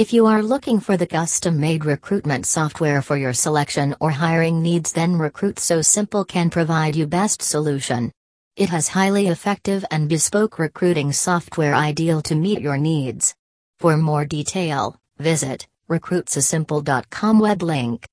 If you are looking for the custom made recruitment software for your selection or hiring needs, then Recruit So Simple can provide you best solution. It has highly effective and bespoke recruiting software ideal to meet your needs. For more detail, visit recruitsosimple.com web link.